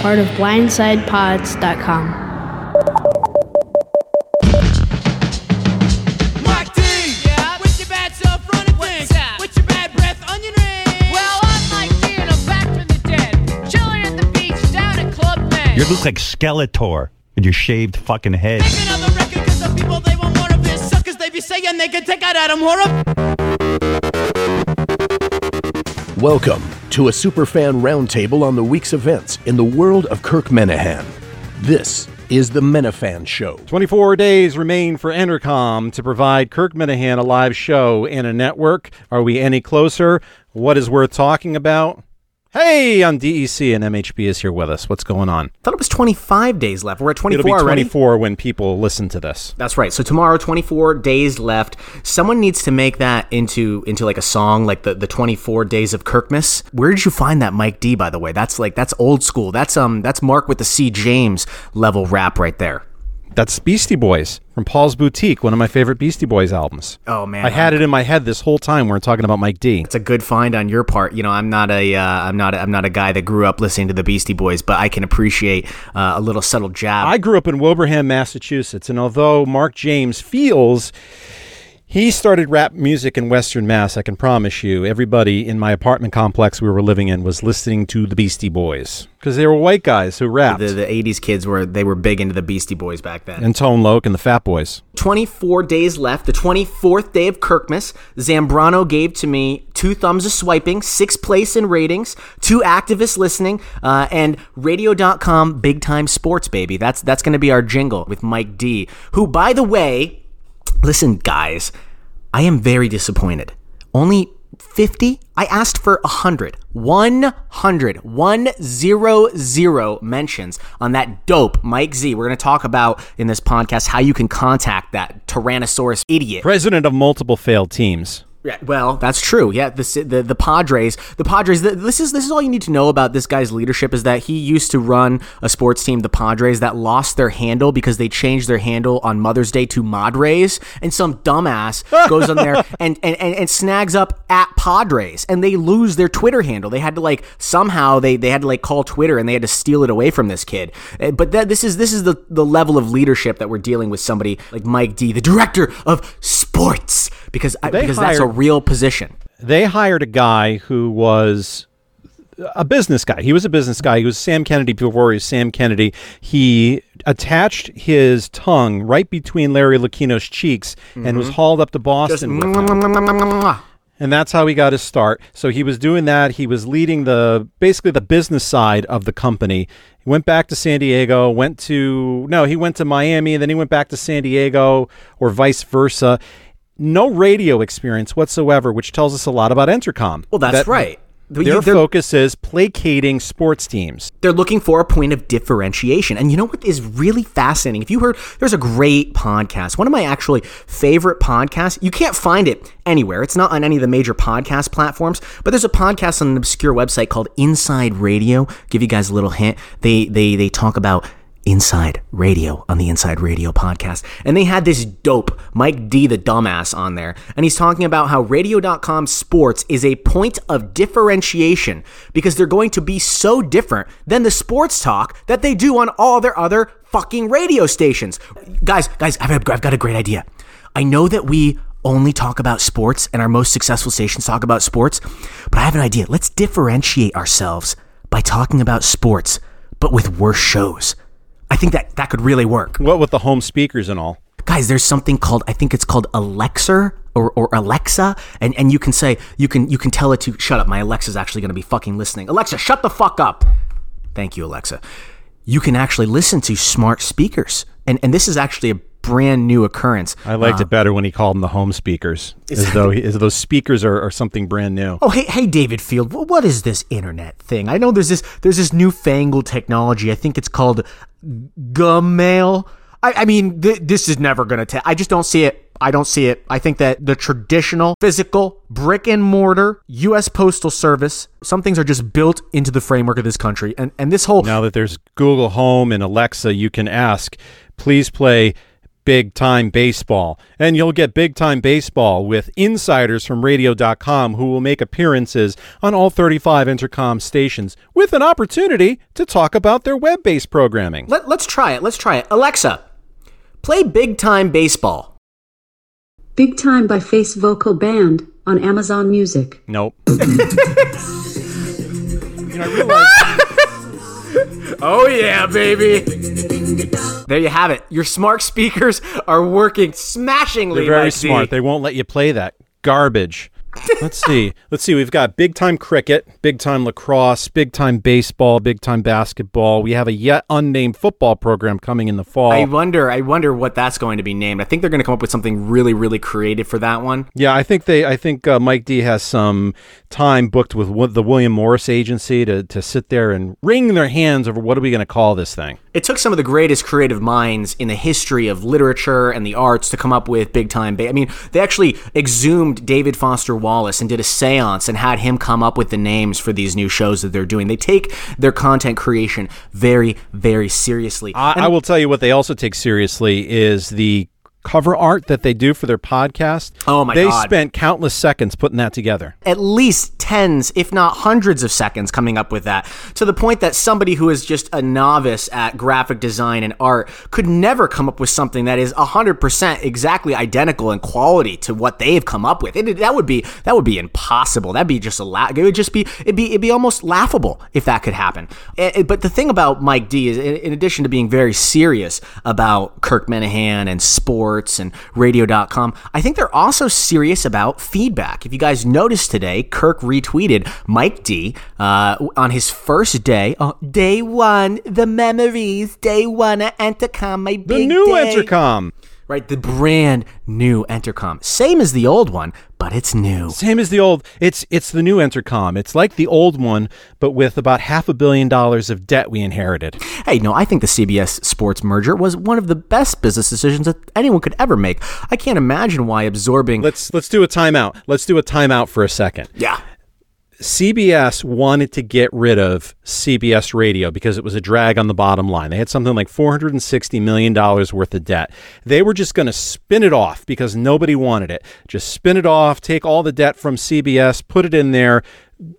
part of BlindsidePods.com. Mike D. Yeah? With your bad self running things. What's that? With your bad breath onion rings. Well, I'm Mike D and I'm back from the dead. Chilling at the beach down at Club Med. You look like Skeletor with your shaved fucking head. Make another record cause the people they want more of this. Suckers they be saying they can take out Adam Horror. Welcome to a Superfan Roundtable on the week's events in the world of Kirk Minihane. This is the Minifan Show. 24 days remain for Entercom to provide Kirk Minihane a live show and a network. Are we any closer? What is worth talking about? Hey, I'm DEC and MHB is here with us. What's going on? thought it was 25 days left. We're at 24 It'll be already. 24 when people listen to this. That's right. So tomorrow, 24 days left. Someone needs to make that into into like a song, like the, the 24 days of Kirkmas. Where did you find that, Mike D? By the way, that's like that's old school. That's um that's Mark with the C James level rap right there. That's Beastie Boys from Paul's Boutique, one of my favorite Beastie Boys albums. Oh man, I had it in my head this whole time. We're talking about Mike D. It's a good find on your part. You know, I'm not a uh, I'm not a, I'm not a guy that grew up listening to the Beastie Boys, but I can appreciate uh, a little subtle jab. I grew up in Wilbraham, Massachusetts, and although Mark James feels he started rap music in Western Mass, I can promise you, everybody in my apartment complex we were living in was listening to the Beastie Boys because they were white guys who rapped. the, the 80s kids were they were big into the Beastie Boys back then. and Tone Loc and the Fat Boys. 24 days left, the 24th day of Kirkmas. Zambrano gave to me two thumbs of swiping, sixth place in ratings, two activists listening, uh, and radio.com big time sports, baby. That's, that's going to be our jingle with Mike D, who, by the way, listen, guys, I am very disappointed. Only 50? I asked for 100. 100. 100 mentions on that dope Mike Z. We're going to talk about in this podcast how you can contact that Tyrannosaurus idiot. President of multiple failed teams. Yeah, well, that's true. Yeah, the the, the Padres, the Padres. The, this is this is all you need to know about this guy's leadership is that he used to run a sports team, the Padres, that lost their handle because they changed their handle on Mother's Day to Madres, and some dumbass goes on there and, and, and, and snags up at Padres, and they lose their Twitter handle. They had to like somehow they they had to like call Twitter and they had to steal it away from this kid. Uh, But that this is this is the the level of leadership that we're dealing with somebody like Mike D, the director of sports, because I, because that's a real position. They hired a guy who was a business guy. He was a business guy. He was Sam Kennedy before he was Sam Kennedy. He attached his tongue right between Larry Lucchino's cheeks and was mm-hmm. hauled up to Boston. and that's how he got his start. So he was doing that. He was leading the basically the business side of the company. He went back to San Diego, went to no, he went to Miami, and then he went back to San Diego, or vice versa. No radio experience whatsoever, which tells us a lot about Entercom. Well, that's That right. Their focus is placating sports teams. they're looking for a point of differentiation. And you know what is really fascinating? If you heard, there's a great podcast. One of my actually favorite podcasts. You can't find it anywhere. It's not on any of the major podcast platforms, but there's a podcast on an obscure website called Inside Radio. Give you guys a little hint. They they they talk about Inside Radio on the Inside Radio podcast. And they had this dope Mike D, the dumbass, on there. And he's talking about how radio.com sports is a point of differentiation because they're going to be so different than the sports talk that they do on all their other fucking radio stations. Guys, guys, I've, I've got a great idea. I know that we only talk about sports and our most successful stations talk about sports, but I have an idea. Let's differentiate ourselves by talking about sports, but with worse shows. I think that that could really work. What with the home speakers and all. Guys, there's something called I think it's called Alexa or, or Alexa, and, and you can say you can you can tell it to shut up. My Alexa's actually gonna be fucking listening. Alexa, shut the fuck up. Thank you, Alexa. You can actually listen to smart speakers. And and this is actually a brand new occurrence. I liked uh, it better when he called them the home speakers, as though he, as those speakers are, are something brand new. Oh, hey, hey, David Field. What is this internet thing? I know there's this there's this newfangled technology. I think it's called Gmail. I, I mean, th- this is never gonna take. I just don't see it. I don't see it. I think that the traditional, physical, brick and mortar U.S. Postal Service, some things are just built into the framework of this country, and and this whole Now that there's Google Home and Alexa, you can ask, please play Big Time Baseball. And you'll get Big Time Baseball with insiders from radio.com who will make appearances on all 35 Entercom stations with an opportunity to talk about their web based programming. Let, let's try it. Let's try it. Alexa, play Big Time Baseball. Big Time by Face Vocal Band on Amazon Music. Nope. you know, I realize. Oh, yeah, baby. There you have it. Your smart speakers are working smashingly. They're very smart. They won't let you play that garbage. Let's see. Let's see. We've got big time cricket, big time lacrosse, big time baseball, big time basketball. We have a yet unnamed football program coming in the fall. I wonder. I wonder what that's going to be named. I think they're going to come up with something really, really creative for that one. yeah, I think they. I think uh, Mike D has some time booked with the William Morris Agency to to sit there and wring their hands over what are we going to call this thing. It took some of the greatest creative minds in the history of literature and the arts to come up with big time. Ba- I mean, they actually exhumed David Foster Wallace and did a séance and had him come up with the names for these new shows that they're doing. They take their content creation very, very seriously. I, I will tell you what they also take seriously is the cover art that they do for their podcast. Oh, my they God. spent countless seconds putting that together. at least tens, if not hundreds of seconds coming up with that, to the point that somebody who is just a novice at graphic design and art could never come up with something that is 100% exactly identical in quality to what they've come up with. It, that would be that would be impossible. That'd be just a la- it would just be it'd be it'd be almost laughable if that could happen. Eh, eh, but the thing about Mike D is in, in addition to being very serious about Kirk Minihane and sports and radio.com, I think they're also serious about feedback. If you guys noticed today, Kirk retweeted Mike D uh, on his first day, oh, day one, the memories, day one at Entercom, my The big new day. Entercom. Right, the brand new Entercom. Same as the old one, but it's new. Same as the old. It's it's the new Entercom. It's like the old one, but with about half a billion dollars of debt we inherited. Hey, no, I think the CBS Sports merger was one of the best business decisions that anyone could ever make. I can't imagine why absorbing. Let's let's do a timeout. Let's do a timeout for a second. yeah. CBS wanted to get rid of CBS Radio because it was a drag on the bottom line. They had something like $460 million worth of debt. They were just going to spin it off because nobody wanted it. Just spin it off, take all the debt from CBS, put it in there.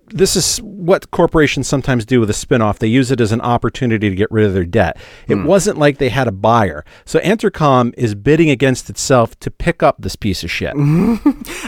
This is what corporations sometimes do with a spinoff. They use it as an opportunity to get rid of their debt. It hmm. wasn't like they had a buyer. So Entercom is bidding against itself to pick up this piece of shit.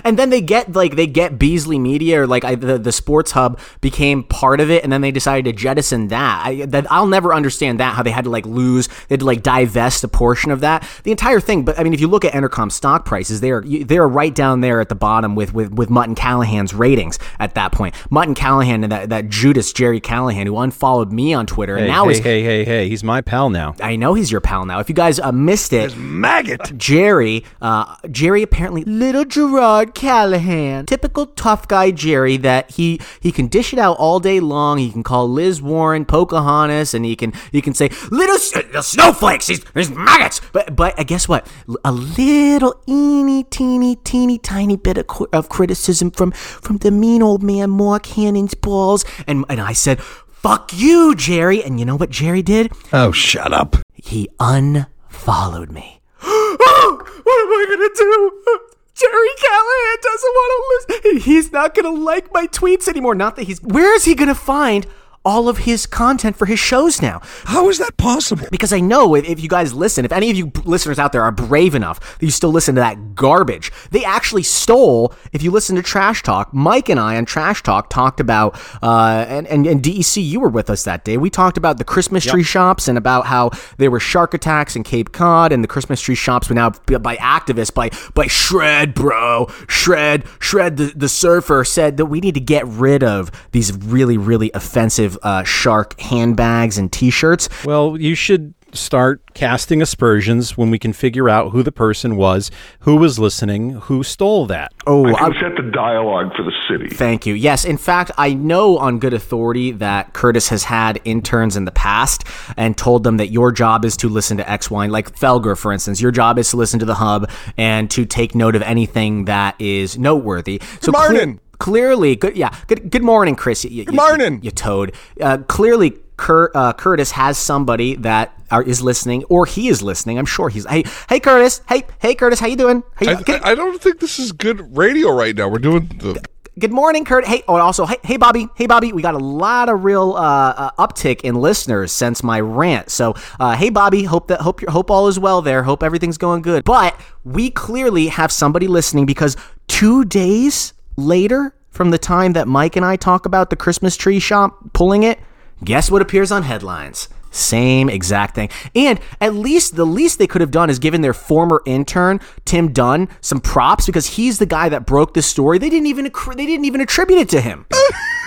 And then they get like they get Beasley Media or like I, the the Sports Hub became part of it, and then they decided to jettison that. I, that I'll never understand that how they had to like lose, they had to like divest a portion of that, the entire thing. But I mean, if you look at Entercom stock prices, they are they are right down there at the bottom with with with Mutt and Callahan's ratings at that point. Mutt and Callahan and that that Judas Jerry Callahan who unfollowed me on Twitter and now hey, is hey, hey, hey, he's my pal now. I know he's your pal now. If you guys uh, missed it, Maggot. Jerry, uh, Jerry apparently little Gerard Callahan, typical tough guy Jerry that he he can dish it out all day long. He can call Liz Warren Pocahontas, and he can he can say little s- the snowflakes, these these maggots. But but uh, guess what? A little eeny teeny teeny tiny bit of, of criticism from from the mean old man Mark Hannon's balls, and and I said. Fuck you, Jerry. And you know what Jerry did? Oh, shut up. He unfollowed me. oh, what am I gonna do? Jerry Callahan doesn't want to listen. He's not gonna like my tweets anymore. Not that he's. Where is he gonna find all of his content for his shows now? How is that possible? Because I know if, if you guys listen, if any of you b- listeners out there are brave enough that you still listen to that garbage, they actually stole. If you listen to Trash Talk, Mike and I on Trash Talk talked about, uh, and, and, and DEC, you were with us that day. We talked about the Christmas tree shops and about how there were shark attacks in Cape Cod, and the Christmas tree shops were now by activists, by by Shred, bro, Shred, Shred, the, the surfer said that we need to get rid of these really, really offensive uh, shark handbags and T-shirts. Well, you should start casting aspersions when we can figure out who the person was, who was listening, who stole that. Oh, I I- set the dialogue for the city. Thank you. Yes, in fact, I know on good authority that Curtis has had interns in the past and told them that your job is to listen to X, Y, like Felger, for instance. Your job is to listen to the hub and to take note of anything that is noteworthy. So cle- morning. Clearly, good. Yeah. Good. Good morning, Chris. You, good morning. You, toad. Uh, clearly. Cur- uh, Curtis has somebody that are, is listening, or he is listening. I'm sure he's. Hey, hey, Curtis. Hey, hey, Curtis. How you doing? How you, I, I, I don't think this is good radio right now. We're doing the. Good morning, Kurt. Hey, oh, also, hey, hey, Bobby. Hey, Bobby. We got a lot of real uh, uh, uptick in listeners since my rant. So, uh, hey, Bobby. Hope that hope your hope all is well there. Hope everything's going good. But we clearly have somebody listening because two days later from the time that Mike and I talk about the Christmas tree shop pulling it, guess what appears on headlines? Same exact thing. And at least the least they could have done is given their former intern Tim Dunn some props because he's the guy that broke this story. They didn't even they didn't even attribute it to him.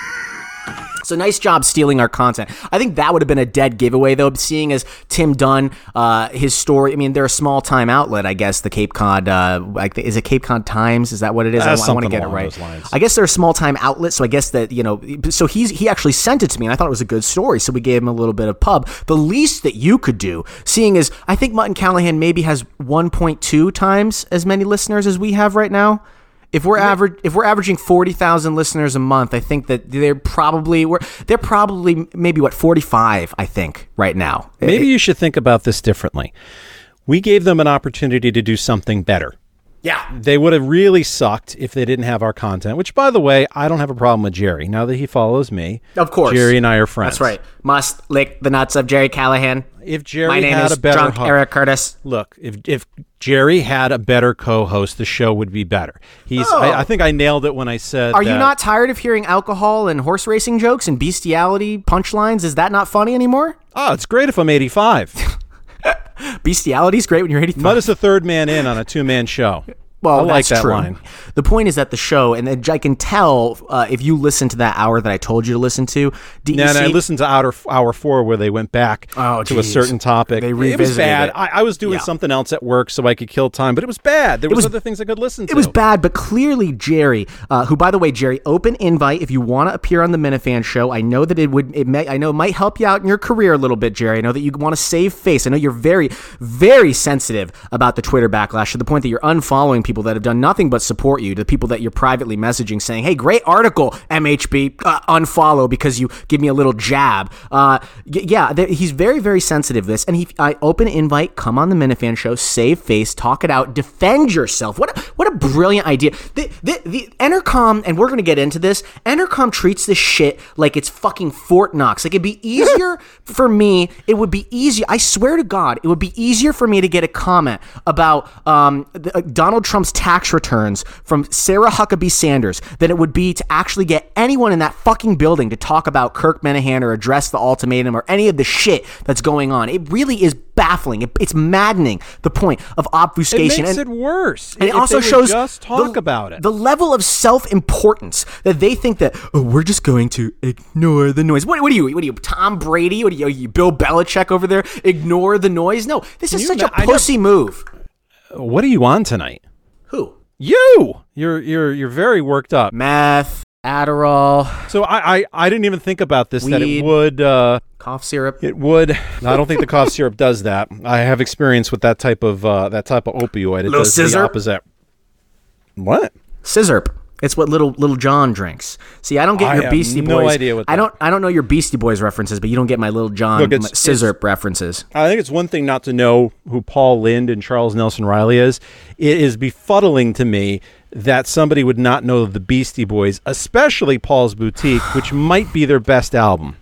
So nice job stealing our content. I think that would have been a dead giveaway though, seeing as Tim Dunn, uh, his story. I mean, they're a small time outlet, I guess. The Cape Cod, uh, like, is it Cape Cod Times? Is that what it is? Uh, I, want to get it right. I guess they're a small time outlet, so I guess that you know. So he's he actually sent it to me, and I thought it was a good story. So we gave him a little bit of pub. The least that you could do, seeing as I think Mutt and Callahan maybe has 1.2 times as many listeners as we have right now. If we're average, if we're averaging forty thousand listeners a month, I think that they're probably we're they're probably maybe what forty five. I think right now. Maybe eh, you eh. should think about this differently. We gave them an opportunity to do something better. Yeah. They would have really sucked if they didn't have our content, which, by the way, I don't have a problem with Jerry. Now that he follows me, Of course. Jerry and I are friends. That's right. Must lick the nuts of Jerry Callahan. If Jerry My name had is a better Drunk ho- Eric Curtis. Look, if if Jerry had a better co-host, the show would be better. He's. Oh. I, I think I nailed it when I said. Are you not tired of hearing alcohol and horse racing jokes and bestiality punchlines? Is that not funny anymore? Oh, it's great if I'm 85. Bestiality's great when you're 85. Mud is the third man in on a two-man show. Well, I like that's that true. line. The point is that the show, and I can tell uh, if you listen to that hour that I told you to listen to. DEC, And I listened to hour hour four where they went back Oh, to a certain topic. They it was bad. it. I, I was doing Yeah. something else at work so I could kill time, but it was bad. There was, was- other things I could listen to. It was bad, but clearly Jerry, uh, who by the way, Jerry, open invite if you want to appear on the Minifan show. I know that it would, it may, I know it might help you out in your career a little bit, Jerry. I know that you want to save face. I know you're very, very sensitive about the Twitter backlash to the point that you're unfollowing people that have done nothing but support you. To people that you're privately messaging saying, "Hey, great article, MHB, uh, unfollow because you give me a little jab." Uh, yeah, he's very, very sensitive to this, and he, I open invite, come on the Minifan show, save face, talk it out, defend yourself. What, a, what a brilliant idea. The, the, the Entercom, and we're gonna get into this. Entercom treats this shit like it's fucking Fort Knox. Like it'd be easier for me. It would be easier. I swear to God, it would be easier for me to get a comment about um, the, uh, Donald Trump's tax returns from Sarah Huckabee Sanders than it would be to actually get anyone in that fucking building to talk about Kirk Minihane or address the ultimatum or any of the shit that's going on. It really is baffling. It, it's maddening. The point of It obfuscation. makes and, it worse. and it also shows just talk the, about it. The level of self-importance that they think that oh, we're just going to ignore the noise. What, what are you? What are you? Tom Brady? What are you? Are you Bill Belichick over there? Ignore the noise? No, this Can is such ima- a pussy move. what are you on tonight? You. You're you're you're very worked up. Meth, Adderall, So I I, I didn't even think about this that Weed. it would uh, cough syrup. it would. I don't think the cough syrup does that. I have experience with that type of uh, that type of opioid. It Little does scissor? the opposite. What? Scissorp. It's what little little John drinks. See, I don't get I your have Beastie no Boys. idea what I don't. I don't know your Beastie Boys references, but you don't get my little John Look, it's- Scissorp references. I think it's one thing not to know who Paul Lynde and Charles Nelson Reilly is. It is befuddling to me that somebody would not know the Beastie Boys, especially Paul's Boutique, which might be their best album.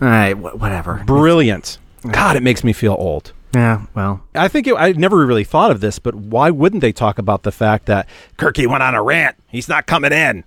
All right, wh- whatever. Brilliant. God, it makes me feel old. Yeah, well, I think it, I never really thought of this, but why wouldn't they talk about the fact that Kirky went on a rant? He's not coming in.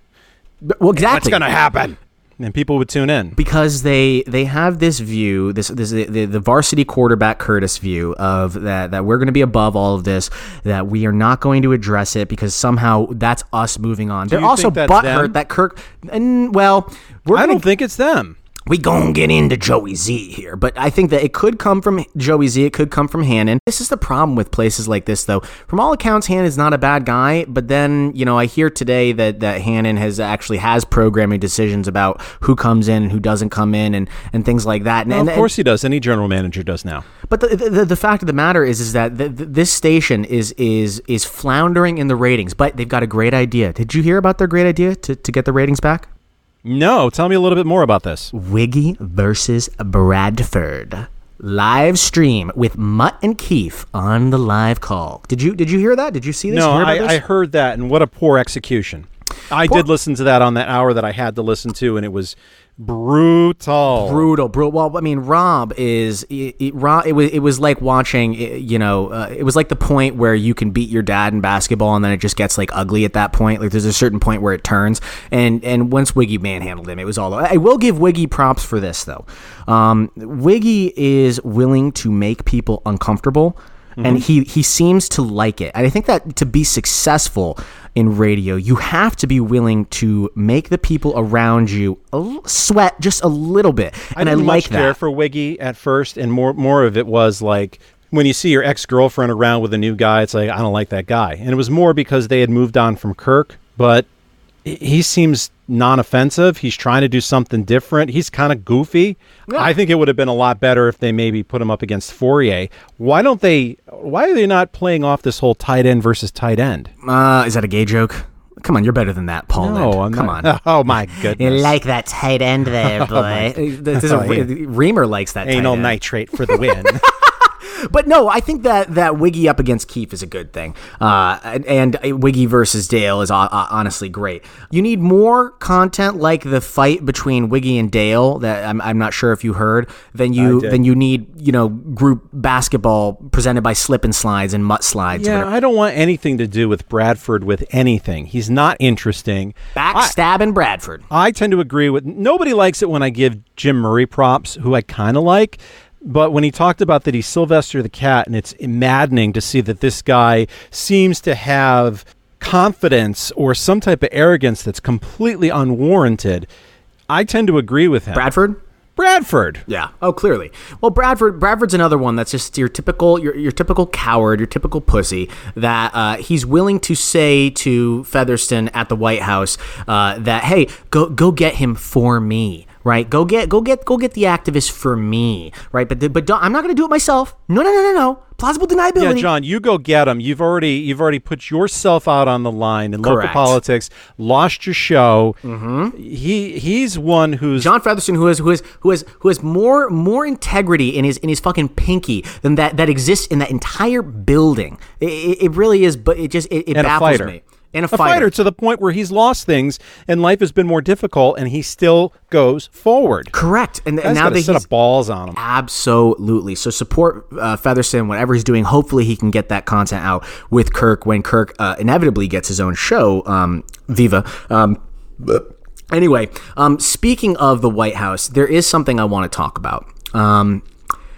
well, exactly. What's going to happen? And people would tune in. because they they have this view this this the, the, the varsity quarterback Curtis view of that that we're going to be above all of this that we are not going to address it because somehow that's us moving on. They're you also butthurt them? that Kirk and well I gonna, don't think it's them. We gonna get into Joey Z here, but I think that it could come from Joey Z. It could come from Hannon. This is the problem with places like this, though. From all accounts, Hannon's not a bad guy, but then you know I hear today that that Hannon has actually has programming decisions about who comes in and who doesn't come in and and things like that. And, Well, and- of course he does. Any general manager does now. but the, the the fact of the matter is is that th th this station is is is floundering in the ratings, but they've got a great idea. Did you hear about their great idea to to get the ratings back? No, tell me a little bit more about this. Wiggy versus Bradford. Live stream with Mutt and Keefe on the live call. Did you did you hear that? Did you see this? No, Hear I, this? I heard that, and what a poor execution. I Poor- did listen to that on that hour that I had to listen to, and it was brutal. brutal, brutal. Well, I mean, Rob is it, it, Rob. It was it was like watching. You know, uh, it was like the point where you can beat your dad in basketball, and then it just gets like ugly at that point. Like there's a certain point where it turns, and and once Wiggy manhandled him, it was all. I will give Wiggy props for this though. Um, Wiggy is willing to make people uncomfortable. And he, he seems to like it. And I think that to be successful in radio, you have to be willing to make the people around you sweat just a little bit. And I didn't like much care that. for Wiggy at first, and more more of it was like when you see your ex girlfriend around with a new guy, it's like I don't like that guy, and it was more because they had moved on from Kirk, but he- seems non-offensive. He's trying to do something different. He's kind of goofy. I think it would have been a lot better if they maybe put him up against Fauria. Why don't they? Why are they not playing off this whole tight end versus tight end? Uh, is that a gay joke? Come on, you're better than that, Paul. No, I'm Come not- on. Oh my goodness! You like that tight end there, boy. There's a, Oh, yeah. Reimer likes that. Anal tight end. nitrate for the win. But no, I think that that Wiggy up against Keefe is a good thing, uh, and, and Wiggy versus Dale is uh, uh, honestly great. You need more content like the fight between Wiggy and Dale that I'm, I'm not sure if you heard. Then you then you need you know group basketball presented by Slip and Slides and Mutt Slides. Yeah. I don't want anything to do with Bradford with anything. He's not interesting. backstabbing Bradford. I tend to agree with nobody likes it when I give Jim Murray props, who I kind of like. But when he talked about that he's Sylvester the cat, and it's maddening to see that this guy seems to have confidence or some type of arrogance that's completely unwarranted. I tend to agree with him. Bradford. Bradford. Yeah. Oh, clearly. Well, Bradford. Bradford's another one that's just your typical, your, your typical coward, your typical pussy. That uh, he's willing to say to Featherston at the White House uh, that, hey, go go get him for me. Right, go get, go get, go get the activist for me. Right, but but don't, I'm not going to do it myself. No, no, no, no, no. Plausible deniability. Yeah. John, you go get him. You've already you've already put yourself out on the line in local politics. Lost your show. Mm-hmm. He he's one who's John Featherston, who has who has who has who has more more integrity in his in his fucking pinky than that that exists in that entire building. It, it, it really is, but it just it, it baffles me. And a, a fighter. fighter to the point where he's lost things and life has been more difficult, and he still goes forward. Correct. And, and now that set of balls on him. absolutely so support uh, Featherston whatever he's doing. Hopefully he can get that content out with Kirk when Kirk uh, inevitably gets his own show. Um, Viva. Um, anyway, um, speaking of the White House, there is something I want to talk about. Um,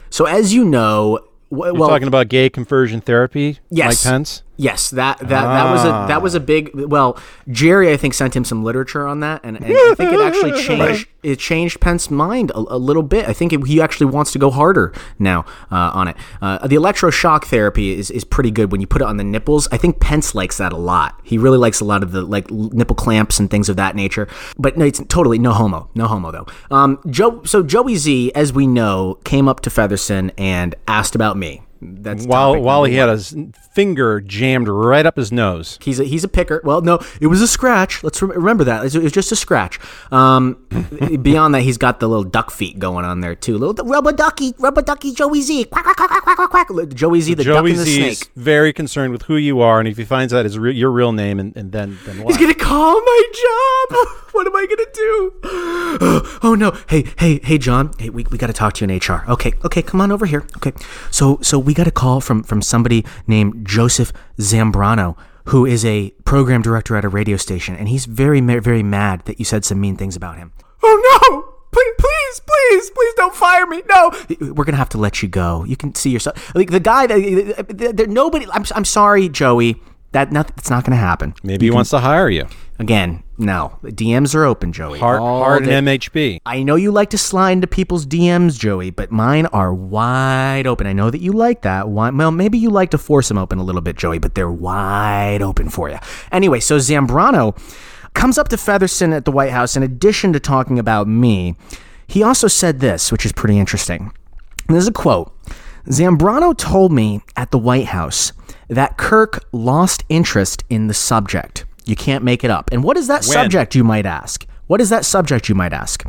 so as you know, w- You're talking about gay conversion therapy, Yes. Mike Pence. Yes, that that that was a Ah. that was a big. Well, Jerry, I think sent him some literature on that, and, and I think it actually changed it changed Pence's mind a, a little bit. I think it, he actually wants to go harder now uh, on it. Uh, the electroshock therapy is, is pretty good when you put it on the nipples. I think Pence likes that a lot. He really likes a lot of the like nipple clamps and things of that nature. But no, it's totally no homo, no homo though. Um, Joe, so Joey Z, as we know, came up to Featherston and asked about me. That's While while he one. had his finger jammed right up his nose. He's a, he's a picker. Well, no, it was a scratch. Let's rem- remember that. It was just a scratch. Um, beyond that, he's got the little duck feet going on there too. Little rubber ducky, rubber ducky, Joey Z. Quack quack quack quack quack quack. Joey Z, the duck Joey and the Z is snake. very concerned with who you are, and if he finds out his re- your real name, and, and then then what? He's gonna call my job. What am I gonna do? Oh no! Hey, hey, hey, John. Hey, we, we got to talk to you in HR. Okay, okay, come on over here. Okay, so so we got a call from from somebody named Joseph Zambrano, who is a program director at a radio station, and he's very very mad that you said some mean things about him. Oh no! Please, please, please, please don't fire me. No, we're gonna have to let you go. You can see yourself. Like the guy that there, there, nobody. I'm I'm sorry, Joey. That not, that's not gonna happen. Maybe he wants to hire you. Again, no. The DMs are open, Joey. Hard, All hard day. and MHB. I know you like to slide into people's DMs, Joey, but mine are wide open. I know that you like that. Well, maybe you like to force them open a little bit, Joey, but they're wide open for you. Anyway, so Zambrano comes up to Featherston at the White House. In addition to talking about me, he also said this, which is pretty interesting. And This is a quote. Zambrano told me at the White House that Kirk lost interest in the subject. You can't make it up. And what is that When? subject, you might ask? What is that subject, you might ask?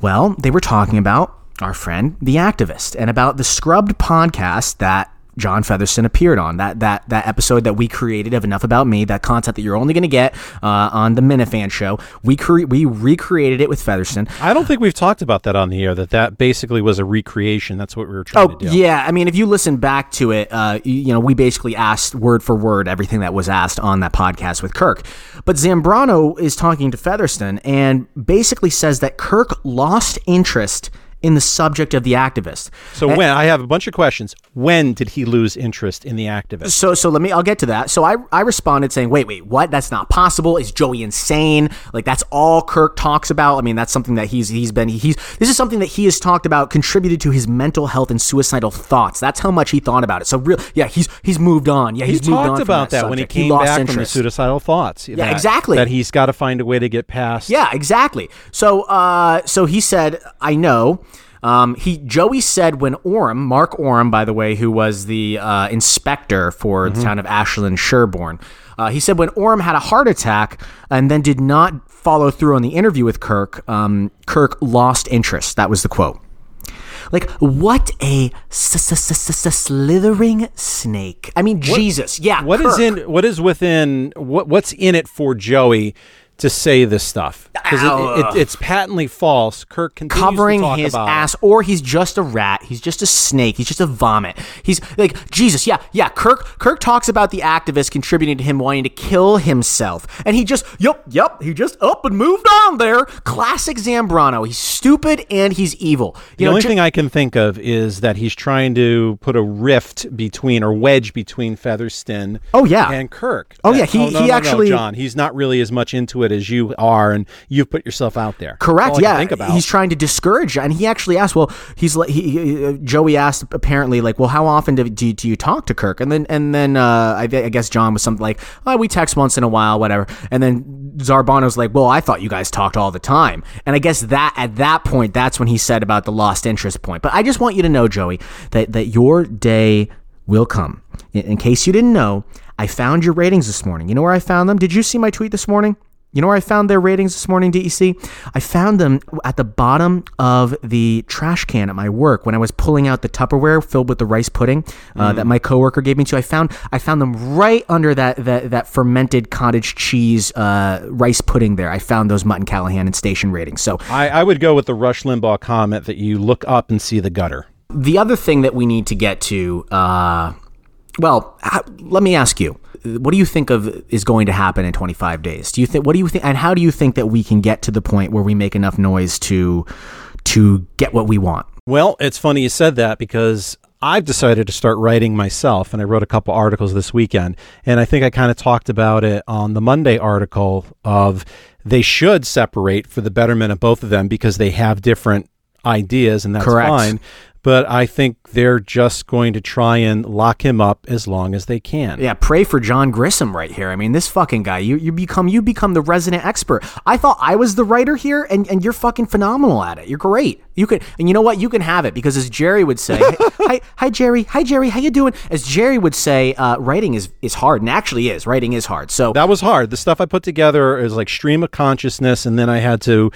Well, they were talking about our friend, the activist, and about the Scrubbed podcast that John Featherston appeared on that that that episode that we created of Enough About Me, that content that you're only going to get uh, on the Minifan show. We cre- we recreated it with Featherston. I don't think we've talked about that on the air. That that basically was a recreation. That's what we were trying Oh to do. yeah, I mean, if you listen back to it, uh, you, you know, we basically asked word for word everything that was asked on that podcast with Kirk. But Zambrano is talking to Featherston and basically says that Kirk lost interest in the subject of the activist. So when I have a bunch of questions, when did he lose interest in the activist? So so let me I'll get to that. So I I responded saying, "Wait, wait, what? That's not possible. Is Joey insane? Like that's all Kirk talks about. I mean, that's something that he's he's been he's this is something that he has talked about contributed to his mental health and suicidal thoughts. That's how much he thought about it. So real yeah, he's he's moved on. Yeah, he he's moved on talked about that, when he came lost back from the suicidal thoughts. Yeah, that- exactly. That he's got to find a way to get past. Yeah, exactly. So, uh, so he said, "I know." Um, he Joey said when Orem, Mark Orem, by the way, who was the uh, inspector for the town of Ashland Sherborn, uh, he said when Orem had a heart attack and then did not follow through on the interview with Kirk, um, Kirk lost interest. That was the quote. Like what a slithering snake! I mean, Jesus, yeah. What is Kirk. in? What is within? What What's in it for Joey to say this stuff? Because it, it, it's patently false. Kirk continues covering to talk his about it. ass, or he's just a rat. He's just a snake. He's just a vomit. He's like Jesus. Yeah, yeah. Kirk Kirk talks about the activist contributing to him wanting to kill himself, and he just yep yep. He just up and moved on there. Classic Zambrano. He's stupid and he's evil. The know, only ju- thing I can think of is that he's trying to put a rift between or wedge between Featherston Oh, yeah. and Kirk. Oh, That- yeah, he- oh, no, he no, no, actually- John, he's not really as much into it as you are, and you've put yourself out there. Correct. all I can yeah, think about. he's trying to discourage, and he actually asked. Well, he's like he, he- uh, Joey asked apparently like, well, how often do, do, do you talk to Kirk? And then and then uh, I, I guess John was something like, oh, we text once in a while, whatever. And then Zarbano's like, well, I thought you guys talked all the time. And I guess that at that point, that's when he said about the lost interest point. But I just want you to know, Joey, that that your day will come. In, in case you didn't know, I found your ratings this morning. You know where I found them? Did you see my tweet this morning? You know where I found their ratings this morning, DEC? I found them at the bottom of the trash can at my work when I was pulling out the Tupperware filled with the rice pudding uh, that my coworker gave me to. I found I found them right under that that, that fermented cottage cheese uh, rice pudding there. I found those Mutt and Callahan and station ratings. So I, I would go with the Rush Limbaugh comment that you look up and see the gutter. the other thing that we need to get to, uh, well, let me ask you, what do you think of is going to happen in 25 days? Do you think? What do you think? And how do you think that we can get to the point where we make enough noise to to get what we want? Well, it's funny you said that because I've decided to start writing myself, and I wrote a couple articles this weekend. And I think I kind of talked about it on the Monday article of they should separate for the betterment of both of them because they have different ideas, and that's Correct. fine. But I think they're just going to try and lock him up as long as they can. Yeah, pray for John Grissom right here. I mean, this fucking guy, you, you become you become the resident expert. I thought I was the writer here, and, and you're fucking phenomenal at it. You're great. You could, and you know what? You can have it because as Jerry would say, hi, hi Jerry, hi Jerry, how you doing? As Jerry would say, uh, writing is is hard, and actually is. Writing is hard. So That was hard. The stuff I put together is like stream of consciousness, and then I had to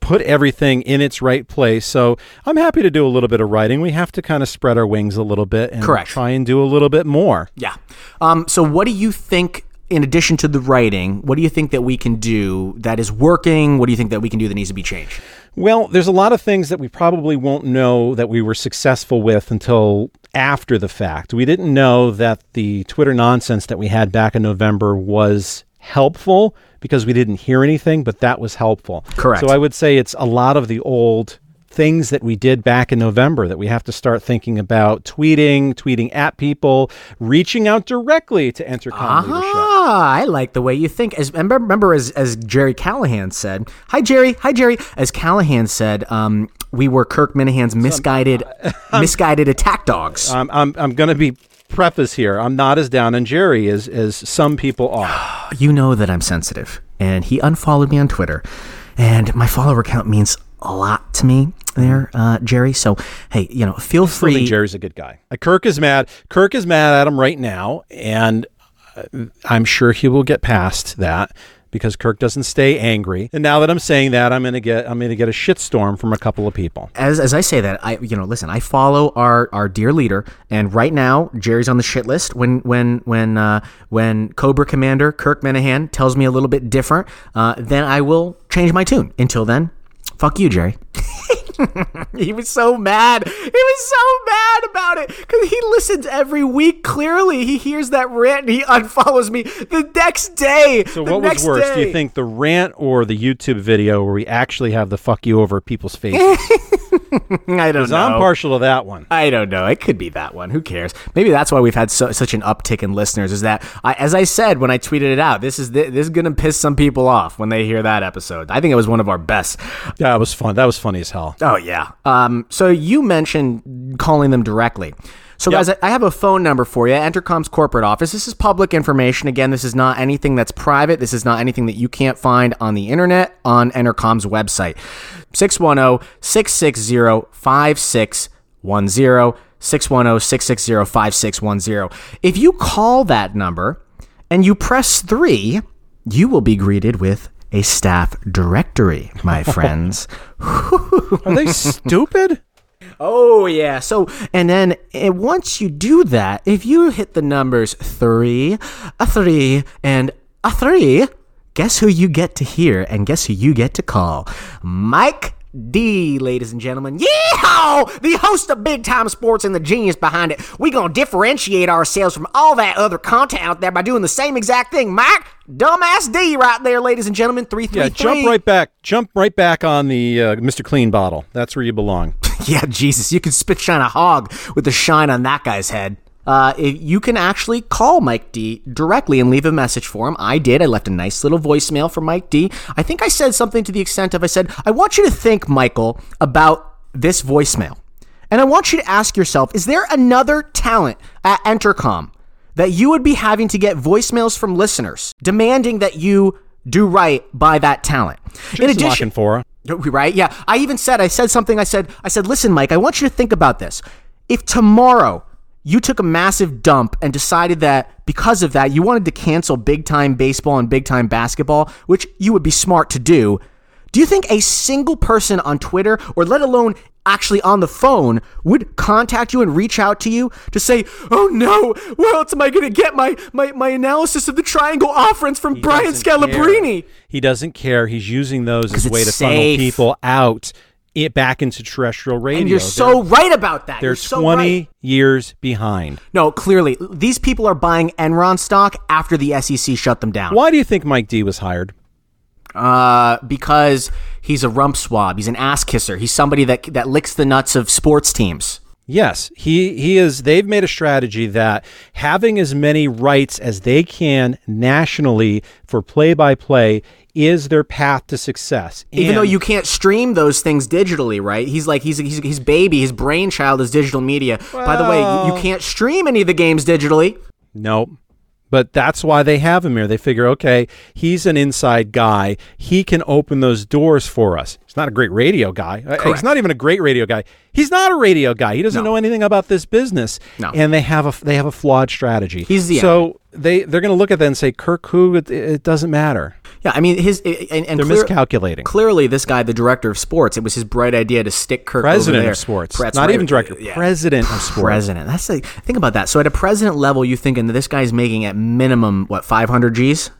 put everything in its right place. So I'm happy to do a little bit of writing. We have to kind of spread our wings a little bit and Correct. try and do a little bit more. Yeah. Um, so what do you think, in addition to the writing, what do you think that we can do that is working? What do you think that we can do that needs to be changed? Well, there's a lot of things that we probably won't know that we were successful with until after the fact. We didn't know that the Twitter nonsense that we had back in November was helpful because we didn't hear anything, but that was helpful. Correct. So I would say it's a lot of the old things that we did back in November that we have to start thinking about tweeting, tweeting at people, reaching out directly to Entercom leadership. Ah, I like the way you think. As remember, remember as as Jerry Callahan said, "Hi Jerry, hi Jerry." As Callahan said, um, we were Kirk Minihane's misguided, misguided attack dogs. I'm, I'm, I'm going to be preface here. I'm not as down on Jerry as, as some people are. you know that I'm sensitive, and he unfollowed me on Twitter, and my follower count means a lot to me there, uh, Jerry. So hey, you know, feel I think free. Jerry's a good guy. Uh, Kirk is mad. Kirk is mad at him right now, and uh, I'm sure he will get past that. Because Kirk doesn't stay angry. And now that I'm saying that, I'm gonna get I'm gonna get a shitstorm from a couple of people. as as I say that, I you know, listen, I follow our our dear leader, and right now Jerry's on the shit list. When when when uh, when Cobra Commander Kirk Minihane tells me a little bit different, uh, then I will change my tune. Until then, fuck you, Jerry. he was so mad. He was so mad about it because he listens every week. Clearly, he hears that rant and he unfollows me the next day. So what was worse? Do you think the rant or the YouTube video where we actually have the fuck you over people's faces? I don't know. I'm partial to that one. I don't know. It could be that one. Who cares? Maybe that's why we've had so, such an uptick in listeners. Is that, I, as I said when I tweeted it out, this is this is gonna piss some people off when they hear that episode. I think it was one of our best. Yeah, it was fun. That was funny as hell. Oh yeah. Um. So you mentioned calling them directly. So guys, I have a phone number for you. Entercom's corporate office. This is public information. Again, this is not anything that's private. This is not anything that you can't find on the internet on Entercom's website. oh, 610-660-5610. 610-660-5610. If you call that number and you press 3, you will be greeted with a staff directory, my friends. Are they stupid? Oh yeah. So and then eh, once you do that, if you hit the numbers three, a three, and a three, guess who you get to hear and guess who you get to call? Mike D, ladies and gentlemen. Yeehaw! The host of Big Time Sports and the genius behind it. We gonna differentiate ourselves from all that other content out there by doing the same exact thing. Mike, dumbass D, right there, ladies and gentlemen. Three, three, Yeah, jump right back. Jump right back on the uh, Mr. Clean bottle. That's where you belong. Yeah, Jesus, you can spit shine a hog with the shine on that guy's head. Uh, if you can actually call Mike D directly and leave a message for him. I did. I left a nice little voicemail for Mike D. I think I said something to the extent of I said, I want you to think, Michael, about this voicemail. And I want you to ask yourself, is there another talent at Entercom that you would be having to get voicemails from listeners demanding that you do right by that talent? In Jason Lockenfora. Right? Yeah. I even said, I said something. I said, I said, listen, Mike, I want you to think about this. If tomorrow you took a massive dump and decided that because of that you wanted to cancel big time baseball and big time basketball, which you would be smart to do, do you think a single person on Twitter or let alone actually on the phone would contact you and reach out to you to say, "Oh no, where else am I going to get my, my my analysis of the triangle offense from Brian doesn't Scalabrine?" care. He doesn't care. He's using those as a way to funnel people out it back into terrestrial radio. And you're so right about that. They're You're so 20 right. years behind. No, clearly, these people are buying Enron stock after the SEC shut them down. Why do you think Mike D was hired? Uh, because he's a rump swab. He's an ass kisser. He's somebody that that licks the nuts of sports teams. Yes, he he is. They've made a strategy that having as many rights as they can nationally for play by play is their path to success. Even though you can't stream those things digitally, right? He's like he's he's his baby, his brainchild is digital media. By the way, you, you can't stream any of the games digitally. Nope. But that's why they have him here. They figure, okay, he's an inside guy. He can open those doors for us. He's not a great radio guy. Uh, He's not even a great radio guy. He's not a radio guy. He doesn't know anything about this business. No. And they have a they have a flawed strategy. He's the so they they're going to look at that and say, Kirk, who it, it doesn't matter. Yeah, I mean his and, and They're clear- miscalculating. Clearly, this guy, the director of sports, it was his bright idea to stick Kirk President over there. of sports, not right. even director. Yeah. President of sports. President. That's like think about that. So at a president level, you thinking that this guy's making at minimum what 500 G's?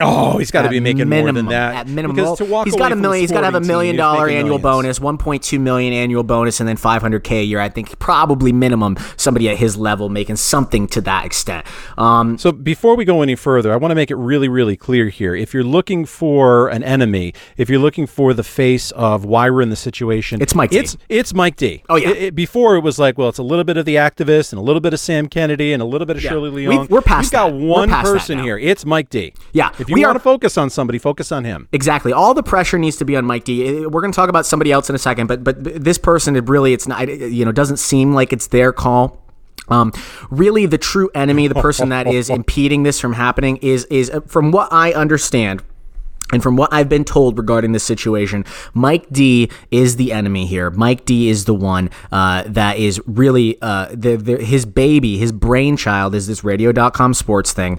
Oh, he's got to be making minimum, more than that. At minimum, Because to walk he's got a million. He's got to have a million dollar annual millions. bonus, 1.2 million annual bonus, and then 500k a year. I think probably minimum somebody at his level making something to that extent. Um, So before we go any further, I want to make it really, really clear here. If you're looking for an enemy, if you're looking for the face of why we're in the situation, It's Mike D. It's it's Mike D. Oh, yeah. It- it- before it was like, well, it's a little bit of the activist and a little bit of Sam Kennedy and a little bit of Yeah. Shirley We've- Leung. we're past You've got that. One past person here. It's Mike D. Yeah, If you we want are- to focus on somebody, focus on him. Exactly. All the pressure needs to be on Mike D. Uh, We're going to talk about somebody else in a second, but but this person, it really, it's not. You know, doesn't seem like it's their call. Um, really, the true enemy, the person that is impeding this from happening, is is from what I understand. And from what I've been told regarding this situation, Mike D is the enemy here. Mike D is the one uh, that is really uh, the, the, his baby, his brainchild is this radio.com sports thing.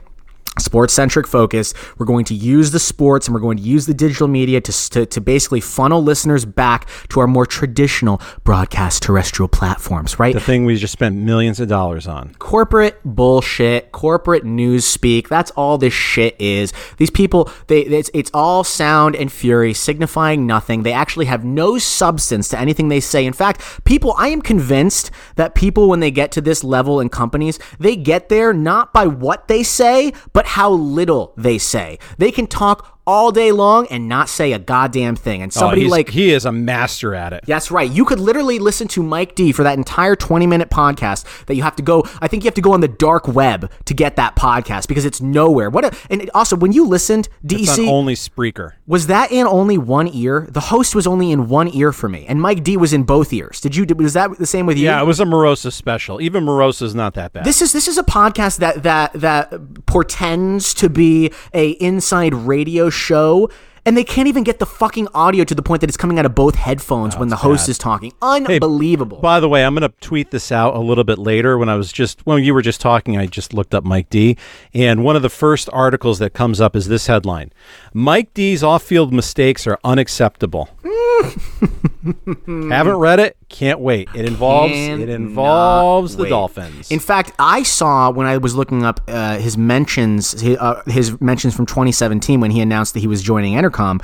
Sports centric focus. We're going to use the sports and we're going to use the digital media to, to, to basically funnel listeners back to our more traditional broadcast terrestrial platforms, right? The thing we just spent millions of dollars on. corporate bullshit, corporate news speak. That's all this shit is. These people, they it's, it's all sound and fury, signifying nothing. They actually have no substance to anything they say. In fact, people, I am convinced that people, when they get to this level in companies, they get there not by what they say, but how little they say. They can talk all day long and not say a goddamn thing. And Oh, somebody he's- like he is a master at it. that's right. You could literally listen to Mike Dee for that entire 20 minute podcast that you have to go. I think you have to go on the dark web to get that podcast because it's nowhere. What? A, and also, when you listened, DEC, only Spreaker. was that in only one ear? The host was only in one ear for me, and Mike Dee was in both ears. Did you? Was that the same with you? Yeah, it was a Morosa special. Even Morosa's not that bad. This is this is a podcast that that that portends to be a inside radio show. And they can't even get the fucking audio to the point that it's coming out of both headphones oh, when the host bad. is talking. Unbelievable. By the way, I'm going to tweet this out a little bit later. When I was just when you were just talking, I just looked up Mike Dee, and one of the first articles that comes up is this headline: Mike Dee's off-field mistakes are unacceptable. Hmm. Haven't read it? Can't wait. It involves it involves the wait. Dolphins. In fact, I saw when I was looking up uh, his mentions, his, uh, his mentions from 2017 when he announced that he was joining Entercom.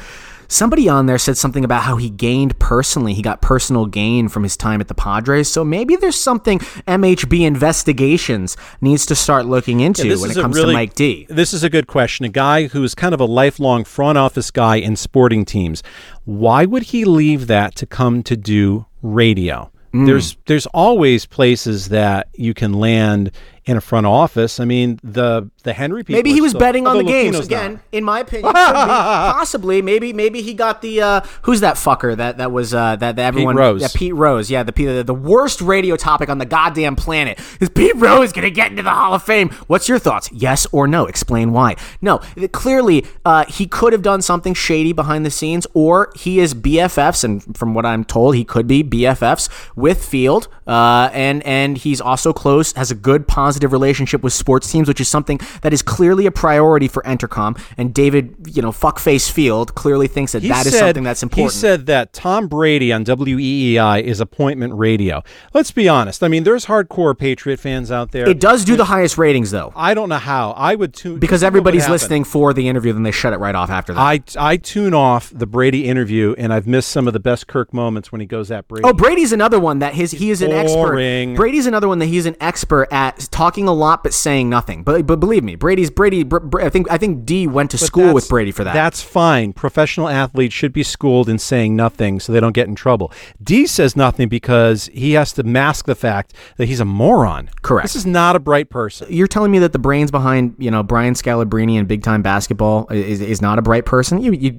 Somebody on there said something about how he gained personally. He got personal gain from his time at the Padres. So maybe there's something MHB investigations needs to start looking into Yeah, when is it comes really- to Mike Dee. This is a good question. A guy who's kind of a lifelong front office guy in sporting teams. Why would he leave that to come to do radio? Mm. There's there's always places that you can land in a front office. I mean, the the Henry people. Maybe he was still- betting on the, games Lupino's again. not. In my opinion, be, possibly. Maybe maybe he got the uh, who's that fucker that that was uh, that, that everyone Rose. Yeah, Pete Rose. Yeah, the, the the worst radio topic on the goddamn planet is Pete Rose going to get into the Hall of Fame? What's your thoughts? Yes or no? Explain why. No, clearly uh, he could have done something shady behind the scenes, or he is BFFs, and from what I'm told, he could be BFFs with Field, uh, and and he's also close, has a good positive relationship with sports teams, which is something that is clearly a priority for Entercom. And David, you know, fuckface Field clearly thinks that He that is said- something that's important. He said that Tom Brady on WEEI is appointment radio. Let's be honest. I mean, there's hardcore Patriot fans out there. it does do the highest ratings though, I don't know how. I would tune because is everybody's listening for the interview, then they shut it right off after that. I I tune off the Brady interview, and I've missed some of the best Kirk moments when he goes at Brady. Oh, Brady's another one that his he is an expert. Brady's another one that he's an expert at talking a lot but saying nothing. But but believe me, Brady's Brady. Br- Br- I think I think Dee went to But school with Brady for that. That's fine. Professional athletes should be schooled in saying nothing so they don't get in trouble. Dee says nothing because he has to mask the fact that he's a moron. Correct. This is not a bright person. You're telling me that the brains behind you know Brian Scalabrine and big time basketball is, is not a bright person? You you.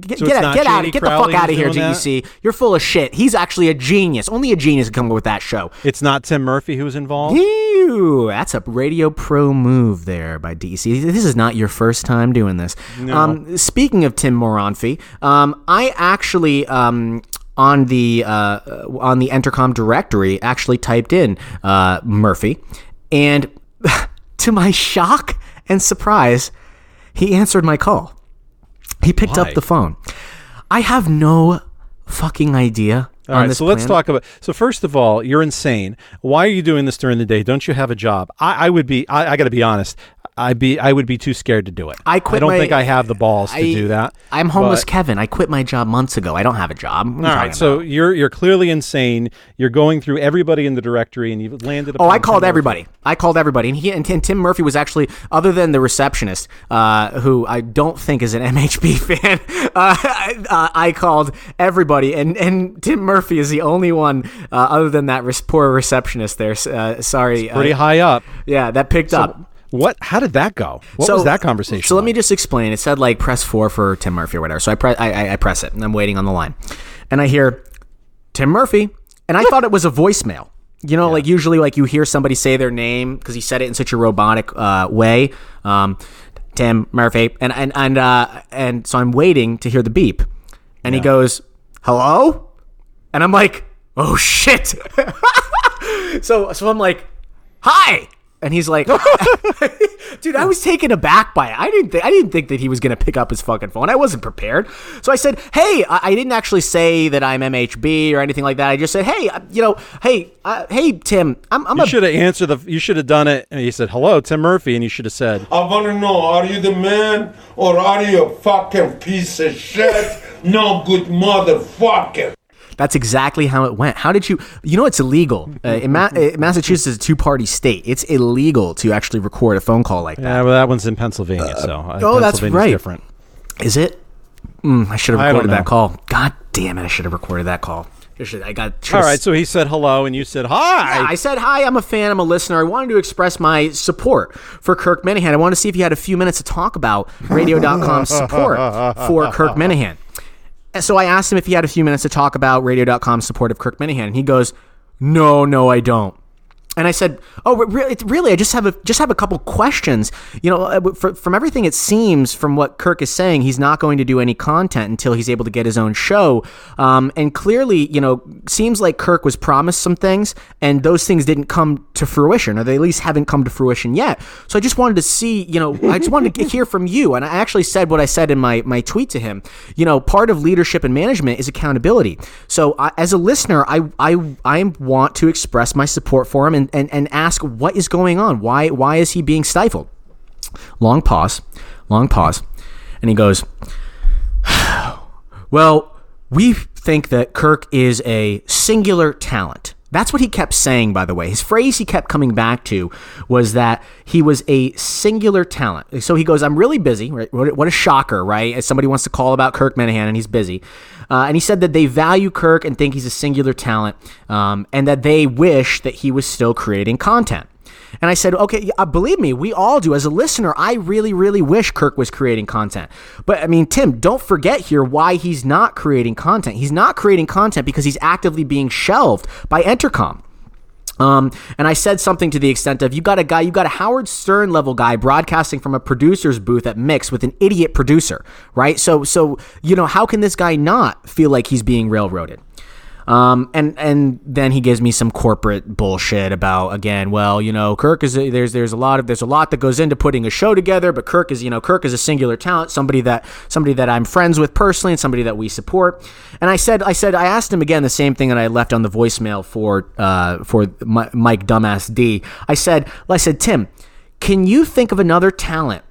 Get, So get out! Get out! Get the fuck out of here, that? GEC. You're full of shit. He's actually a genius. Only a genius can come up with that show. It's not Tim Murphy who's involved. Ew, that's a radio pro move there by DC. This is not your first time doing this. Um, speaking of Tim Moronfi, um, I actually um, on the uh, on the Entercom directory actually typed in uh, Murphy, and to my shock and surprise, he answered my call. He picked Why? up the phone. I have no fucking idea. All on right, this so let's talk about. So first of all, you're insane. Why are you doing this during the day? Don't you have a job? I, I would be. I, I got to be honest. I'd be. I would be too scared to do it. I quit I don't my- think I have the balls to do that. I'm homeless but- Kevin. I quit my job months ago. I don't have a job. What are you All right, so about? you're you're clearly insane. You're going through everybody in the directory, and you've landed. Oh, I called Tim Murphy. everybody. I called everybody, and he and, and Tim Murphy was actually, other than the receptionist, uh, who I don't think is an MHB fan. Uh, I, uh, I called everybody, and and Tim Murphy is the only one, uh, other than that res- poor receptionist there. Uh, sorry, Pretty uh, high up. yeah, that picked up. What? How did that go? What So- was that conversation? So let me just explain. It said like press four for Tim Murphy or whatever. So I press I, I, I press it and I'm waiting on the line, and I hear Tim Murphy, and I thought it was a voicemail. You know, like usually like you hear somebody say their name because he said it in such a robotic uh, way. Um, Tim Murphy, and and and uh, and so I'm waiting to hear the beep, and he goes, "Hello," and I'm like, "Oh shit!" so so I'm like, "Hi," And he's like, dude, I was taken aback by it. I didn't, th- I didn't think that he was gonna pick up his fucking phone. I wasn't prepared. So I said, hey, I, I didn't actually say that I'm MHB or anything like that. I just said, hey, uh, you know, hey, uh, hey, Tim, I'm, I'm You a should have answered the. You should have done it. And he said, "Hello, Tim Murphy," and you should have said, I want to know, are you the man or are you a fucking piece of shit? No good motherfucker. That's exactly how it went. How did you? You know, it's illegal. Uh, in Ma- uh, Massachusetts is a two-party state. It's illegal to actually record a phone call like that. "Yeah, well, that one's in Pennsylvania, so uh, oh, that's right. Different. Is it? Mm, I should have recorded that call. God damn it! I should have recorded that call. I got. All right, so he said hello, and you said hi. Yeah, I said hi. I'm a fan. I'm a listener. I wanted to express my support for Kirk Minihane. I wanted to see if you had a few minutes to talk about Radio.com's support for Kirk Minihane. So I asked him if he had a few minutes to talk about Radio.com's support of Kirk Minihane, and he goes, "No, no, I don't." And I said, "Oh, re- really? Really? I just have a just have a couple questions. You know, uh, fr- from everything it seems, from what Kirk is saying, he's not going to do any content until he's able to get his own show. Um, and clearly, you know, seems like Kirk was promised some things, and those things didn't come to fruition, or they at least haven't come to fruition yet. So I just wanted to see, you know, I just wanted to hear from you. And I actually said what I said in my my tweet to him. You know, part of leadership and management is accountability. So I, as a listener, I I I want to express my support for him and, and and ask what is going on. Why why is he being stifled? Long pause, long pause, and he goes, "Well, we think that Kirk is a singular talent." That's what he kept saying, by the way. His phrase he kept coming back to was that he was a singular talent. So he goes, I'm really busy. What, a shocker, right? As somebody wants to call about Kirk Minihane and he's busy. Uh, and he said that they value Kirk and think he's a singular talent um, and that they wish that he was still creating content. And I said, okay, uh, believe me, we all do. As a listener, I really, really wish Kirk was creating content. But I mean, Tim, don't forget here why he's not creating content. He's not creating content because he's actively being shelved by Entercom. Um, and I said something to the extent of you got a guy, you got a Howard Stern level guy broadcasting from a producer's booth at Mix with an idiot producer, right? So, so you know, how can this guy not feel like he's being railroaded? Um, and and then he gives me some corporate bullshit about again. Well, you know, Kirk is a, there's there's a lot of there's a lot that goes into putting a show together, but Kirk is you know Kirk is a singular talent, somebody that somebody that I'm friends with personally, and somebody that we support. And I said I said I asked him again the same thing that I left on the voicemail for uh, for Mi- Mike Dumbass Dee. I said I said Tim, can you think of another talent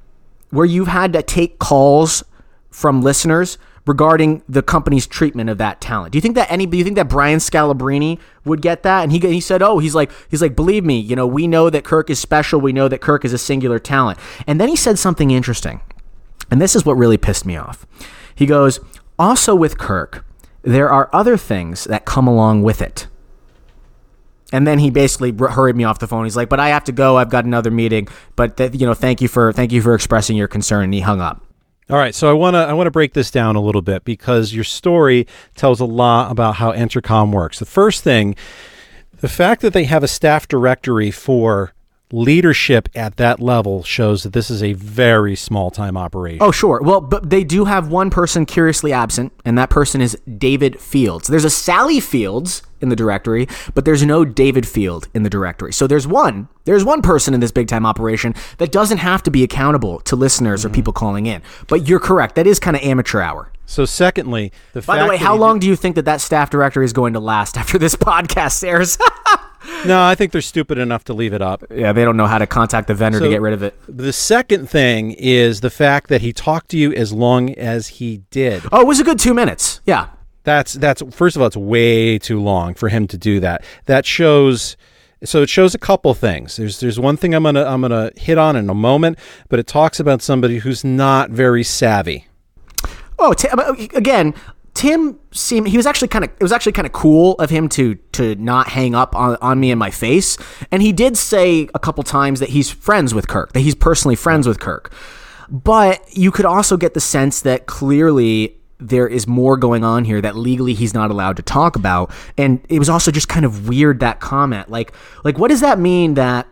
where you've had to take calls from listeners regarding the company's treatment of that talent. Do you think that any do you think that Brian Scalabrine would get that? And he he said, "Oh, he's like he's like believe me, you know, we know that Kirk is special. We know that Kirk is a singular talent." And then he said something interesting. And this is what really pissed me off. He goes, "Also with Kirk, there are other things that come along with it." And then he basically hurried me off the phone. He's like, "But I have to go. I've got another meeting. But th- you know, thank you for thank you for expressing your concern." And he hung up. All right, so I want to I want to break this down a little bit because your story tells a lot about how Entercom works. The first thing, the fact that they have a staff directory for leadership at that level shows that this is a very small time operation. Oh, sure. Well, but they do have one person curiously absent, and that person is David Fields. There's a Sally Fields in the directory, but there's no David Field in the directory. So there's one. There's one person in this big time operation that doesn't have to be accountable to listeners or mm-hmm. people calling in. But you're correct. That is kind of amateur hour. So secondly, the By the way, how long do you think that that staff directory is going to last after this podcast airs? no, I think they're stupid enough to leave it up. yeah, they don't know how to contact the vendor to get rid of it. The second thing is the fact that he talked to you as long as he did. Oh, it was a good two minutes. Yeah. That's that's first of all, it's way too long for him to do that. That shows. So it shows a couple things. There's there's one thing I'm gonna I'm gonna hit on in a moment, but it talks about somebody who's not very savvy. Oh, Tim, uh, again, Tim seemed he was actually kind of it was actually kind of cool of him to to not hang up on, on me in my face, and he did say a couple times that he's friends with Kirk, that he's personally friends with Kirk. But you could also get the sense that clearly there is more going on here that legally he's not allowed to talk about, and it was also just kind of weird that comment. Like, like what does that mean that?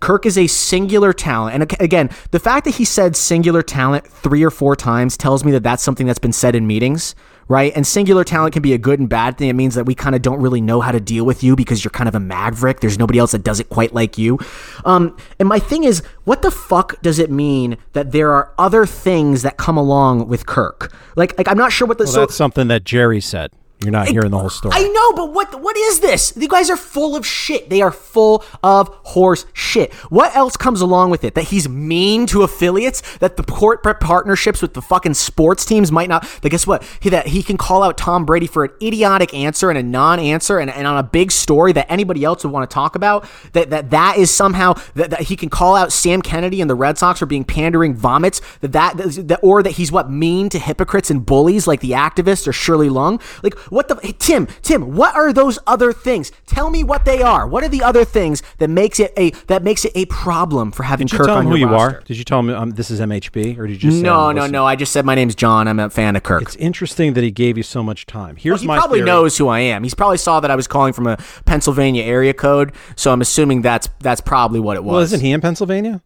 Kirk is a singular talent. And again, the fact that he said singular talent three or four times tells me that that's something that's been said in meetings, right? And singular talent can be a good and bad thing. It means that we kind of don't really know how to deal with you because you're kind of a maverick. There's nobody else that does it quite like you. Um, and my thing is, what the fuck does it mean that there are other things that come along with Kirk? Like, like I'm not sure what the Well, so that's something that Jerry said. You're not hearing the whole story. I know, but what what is this? You guys are full of shit. They are full of horse shit. What else comes along with it? That he's mean to affiliates. That the corporate partnerships with the fucking sports teams might not. But guess what? He, that he can call out Tom Brady for an idiotic answer and a non-answer, and, and on a big story that anybody else would want to talk about. That that that is somehow that, that he can call out Sam Kennedy and the Red Sox for being pandering vomits. That that, that or that he's what mean to hypocrites and bullies like the activists or Shirley Leung. Like what the hey, Tim Tim? What are those other things? Tell me what they are. What are the other things that makes it a that makes it a problem for having Did you Kirk tell on him who your you roster? are? Did you tell him um, this is MHB, or did you just No, no, listening? no. I just said my name's John. I'm a fan of Kirk. It's interesting that he gave you so much time. Here's Well, he my probably theory. knows who I am. He's probably saw that I was calling from a Pennsylvania area code, so I'm assuming that's that's probably what it was. Well, isn't he in Pennsylvania?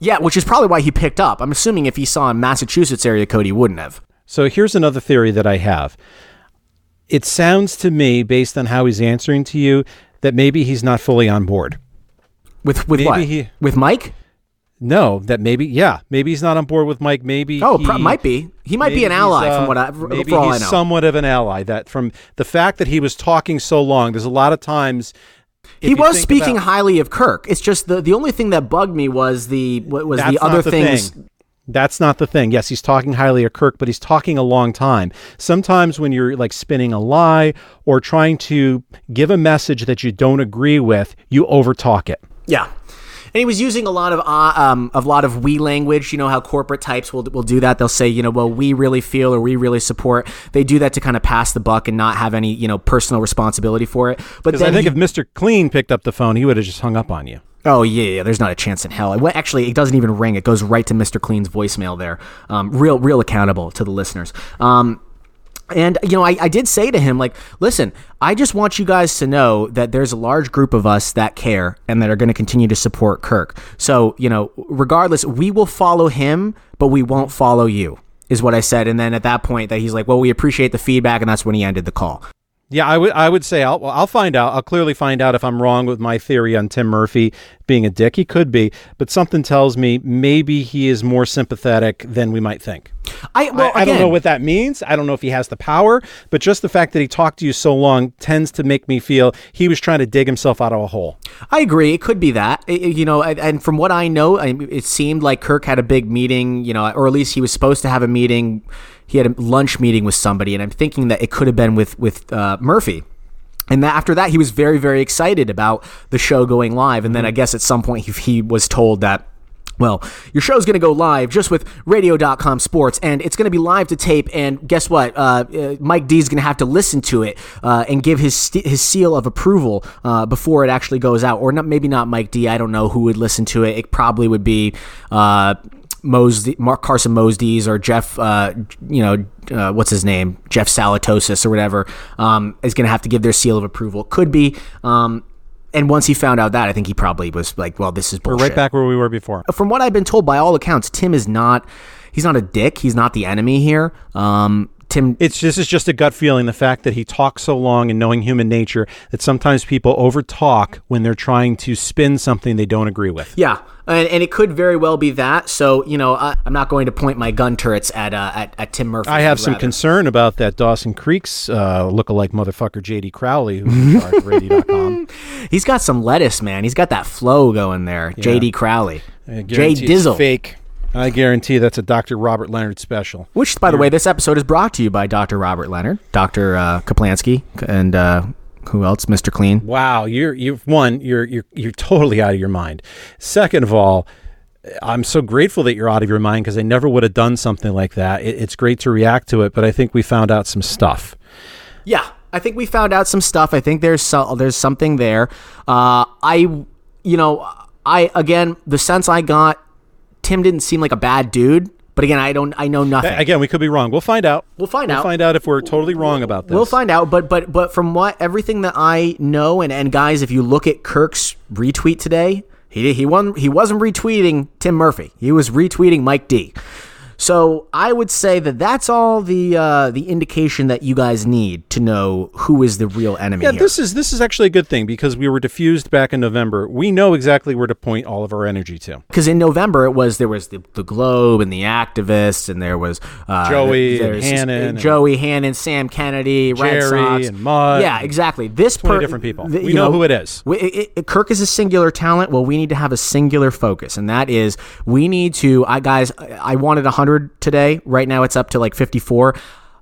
Yeah, which is probably why he picked up. I'm assuming if he saw a Massachusetts area code, he wouldn't have. So here's another theory that I have. It sounds to me, based on how he's answering to you, that maybe he's not fully on board. With with Maybe what? he- with Mike? No, that maybe, yeah, maybe he's not on board with Mike. Maybe Oh, he, pro- might be. He might be an ally uh, from what I maybe for all he's I know. somewhat of an ally. That from the fact that he was talking so long, there's a lot of times he was speaking about- highly of Kirk. It's just the the only thing that bugged me was the what was the other the things. Thing. That's not the thing. Yes, he's talking highly of Kirk, but he's talking a long time. Sometimes when you're like spinning a lie or trying to give a message that you don't agree with, you overtalk it. Yeah. And he was using a lot of uh, um, a lot of we language. You know how corporate types will will do that. They'll say, you know, well, we really feel or we really support. They do that to kind of pass the buck and not have any, you know, personal responsibility for it. But Because I think he- if Mr. Clean picked up the phone, he would have just hung up on you. Oh yeah, yeah. There's not a chance in hell. Actually, it doesn't even ring. It goes right to Mr. Clean's voicemail. There, um, real, real accountable to the listeners. Um, and you know, I, I did say to him, like, listen, I just want you guys to know that there's a large group of us that care and that are going to continue to support Kirk. So you know, regardless, we will follow him, but we won't follow you. Is what I said. And then at that point, that he's like, well, we appreciate the feedback, and that's when he ended the call. Yeah, I would. I would say I'll. well, I'll find out. I'll clearly find out if I'm wrong with my theory on Tim Murphy being a dick. He could be, but something tells me maybe he is more sympathetic than we might think. I well, I, I don't know what that means. I don't know if he has the power, but just the fact that he talked to you so long tends to make me feel he was trying to dig himself out of a hole. I agree. It could be that. I- I- you know, and from what I know, it seemed like Kirk had a big meeting, you know, or at least he was supposed to have a meeting. He had a lunch meeting with somebody, and I'm thinking that it could have been with with uh, Murphy. And that after that, he was very, very excited about the show going live. And then I guess at some point he, he was told that well, your show's going to go live just with radio.com sports, and it's going to be live to tape. And guess what? Uh, uh, Mike Dee is going to have to listen to it uh, and give his st- his seal of approval uh, before it actually goes out. Or not, maybe not Mike Dee. I don't know who would listen to it. It probably would be. Uh, Mosdy, Mark Carson Mosdy's or Jeff, uh, you know, uh, what's his name? Jeff Salatosis or whatever, um, is going to have to give their seal of approval. Could be. Um, and once he found out that, I think he probably was like, well, this is bullshit." We're right back where we were before. from what I've been told by all accounts, Tim is not he's not a dick. He's not the enemy here. Um, Tim It's this is just a gut feeling. The fact that he talks so long and knowing human nature that sometimes people overtalk when they're trying to spin something they don't agree with. Yeah, and, and it could very well be that. So you know, I, I'm not going to point my gun turrets at uh, at, at Tim Murphy. I have some rather. concern about that Dawson Creek's uh, lookalike motherfucker JD Crowley, who's radio.com. He's got some lettuce, man. He's got that flow going there. JD Crowley, I Jay guarantee it's Dizzle. fake. I guarantee that's a Dr. Robert Leonard special. Which, by the way, this episode is brought to you by Dr. Robert Leonard, Dr. Uh, Kaplansky, and uh, who else? Mr. Clean. Wow, you're you've one, you're you're you're totally out of your mind. Second of all, I'm so grateful that you're out of your mind because I never would have done something like that. It, it's great to react to it, but I think we found out some stuff. Yeah, I think we found out some stuff. I think there's so, there's something there. Uh, I, you know, I again the sense I got, Tim didn't seem like a bad dude. But again, I don't, I know nothing. Again, we could be wrong. We'll find out. We'll find We'll out. find out if we're totally wrong about this. We'll find out, but but but from what everything that I know, and and guys, if you look at Kirk's retweet today, he he won he wasn't retweeting Tim Murphy. He was retweeting Mike Dee. So I would say that that's all the uh, the indication that you guys need to know who is the real enemy. Yeah, here. this is this is actually a good thing because we were diffused back in November. We know exactly where to point all of our energy to. because in November it was there was the, the Globe and the activists and there was uh, Joey and Hannon and- Joey Hannon, Sam Kennedy, Red Jerry Sox, and Mutt Yeah, exactly. This 20 different people. the- We you know who it is. we- it- it- Kirk is a singular talent. Well, we need to have a singular focus, and that is we need to. I guys, I wanted a hundred today. Right now, it's up to like fifty four.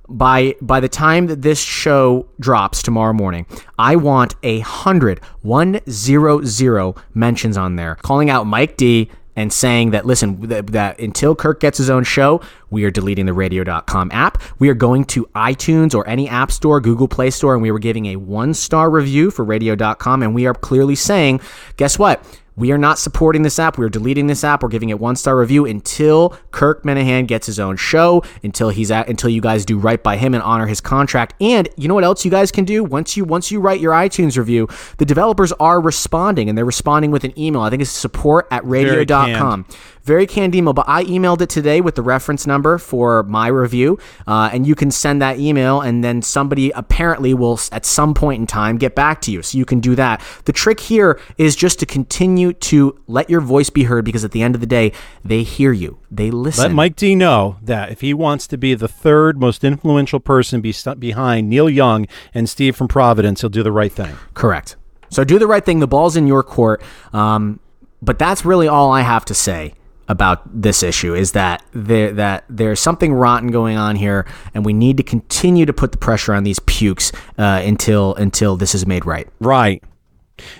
By by the time that this show drops tomorrow morning, I want a hundred one zero zero mentions on there, calling out Mike Dee and saying that listen that, that until Kirk gets his own show, we are deleting the radio.com app. We are going to iTunes or any app store, Google Play Store, and we were giving a one star review for radio.com. And we are clearly saying, guess what? We are not supporting this app. We are deleting this app. We're giving it one star review until Kirk Minihane gets his own show, until he's at until you guys do right by him and honor his contract. And you know what else you guys can do? Once you once you write your iTunes review, the developers are responding and they're responding with an email. I think it's support at radio.com. Very canned email, but I emailed it today with the reference number for my review, uh, and you can send that email, and then somebody apparently will at some point in time get back to you. So you can do that. The trick here is just to continue to let your voice be heard, because at the end of the day, they hear you, they listen. Let Mike Dee know that if he wants to be the third most influential person be behind Neil Young and Steve from Providence, he'll do the right thing. Correct. So do the right thing. The ball's in your court. Um, but that's really all I have to say about this issue is that there that there's something rotten going on here, and we need to continue to put the pressure on these pukes uh, until until this is made right. Right.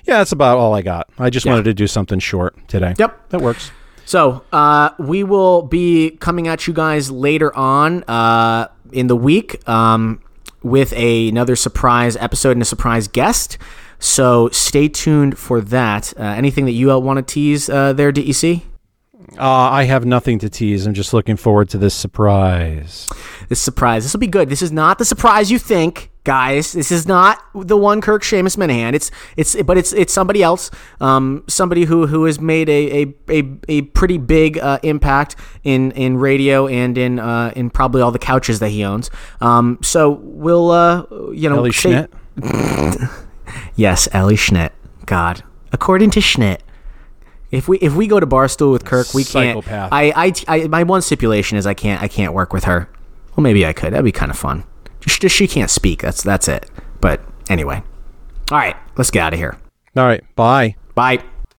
Yeah, that's about all I got. I just wanted to do something short today. Yep. That works. So uh, we will be coming at you guys later on uh, in the week um, with a, another surprise episode and a surprise guest. So stay tuned for that. Uh, anything that you uh, want to tease uh, there, DEC? Uh, I have nothing to tease. I'm just looking forward to this surprise. This surprise. This will be good. This is not the surprise you think, guys. This is not the one Kirk Seamus Minihane. It's it's but it's it's somebody else. Um, somebody who who has made a a, a, a pretty big uh, impact in in radio and in uh, in probably all the couches that he owns. Um, so we'll uh, you know Ellie stay- Schnitt? yes, Ellie Schnitt. God, according to Schnitt. If we if we go to Barstool with Kirk, we Psychopath. can't. I, I, I my one stipulation is I can't I can't work with her. Well, maybe I could. That'd be kind of fun. Just she can't speak. That's that's it. But anyway, all right. Let's get out of here. All right. Bye. Bye.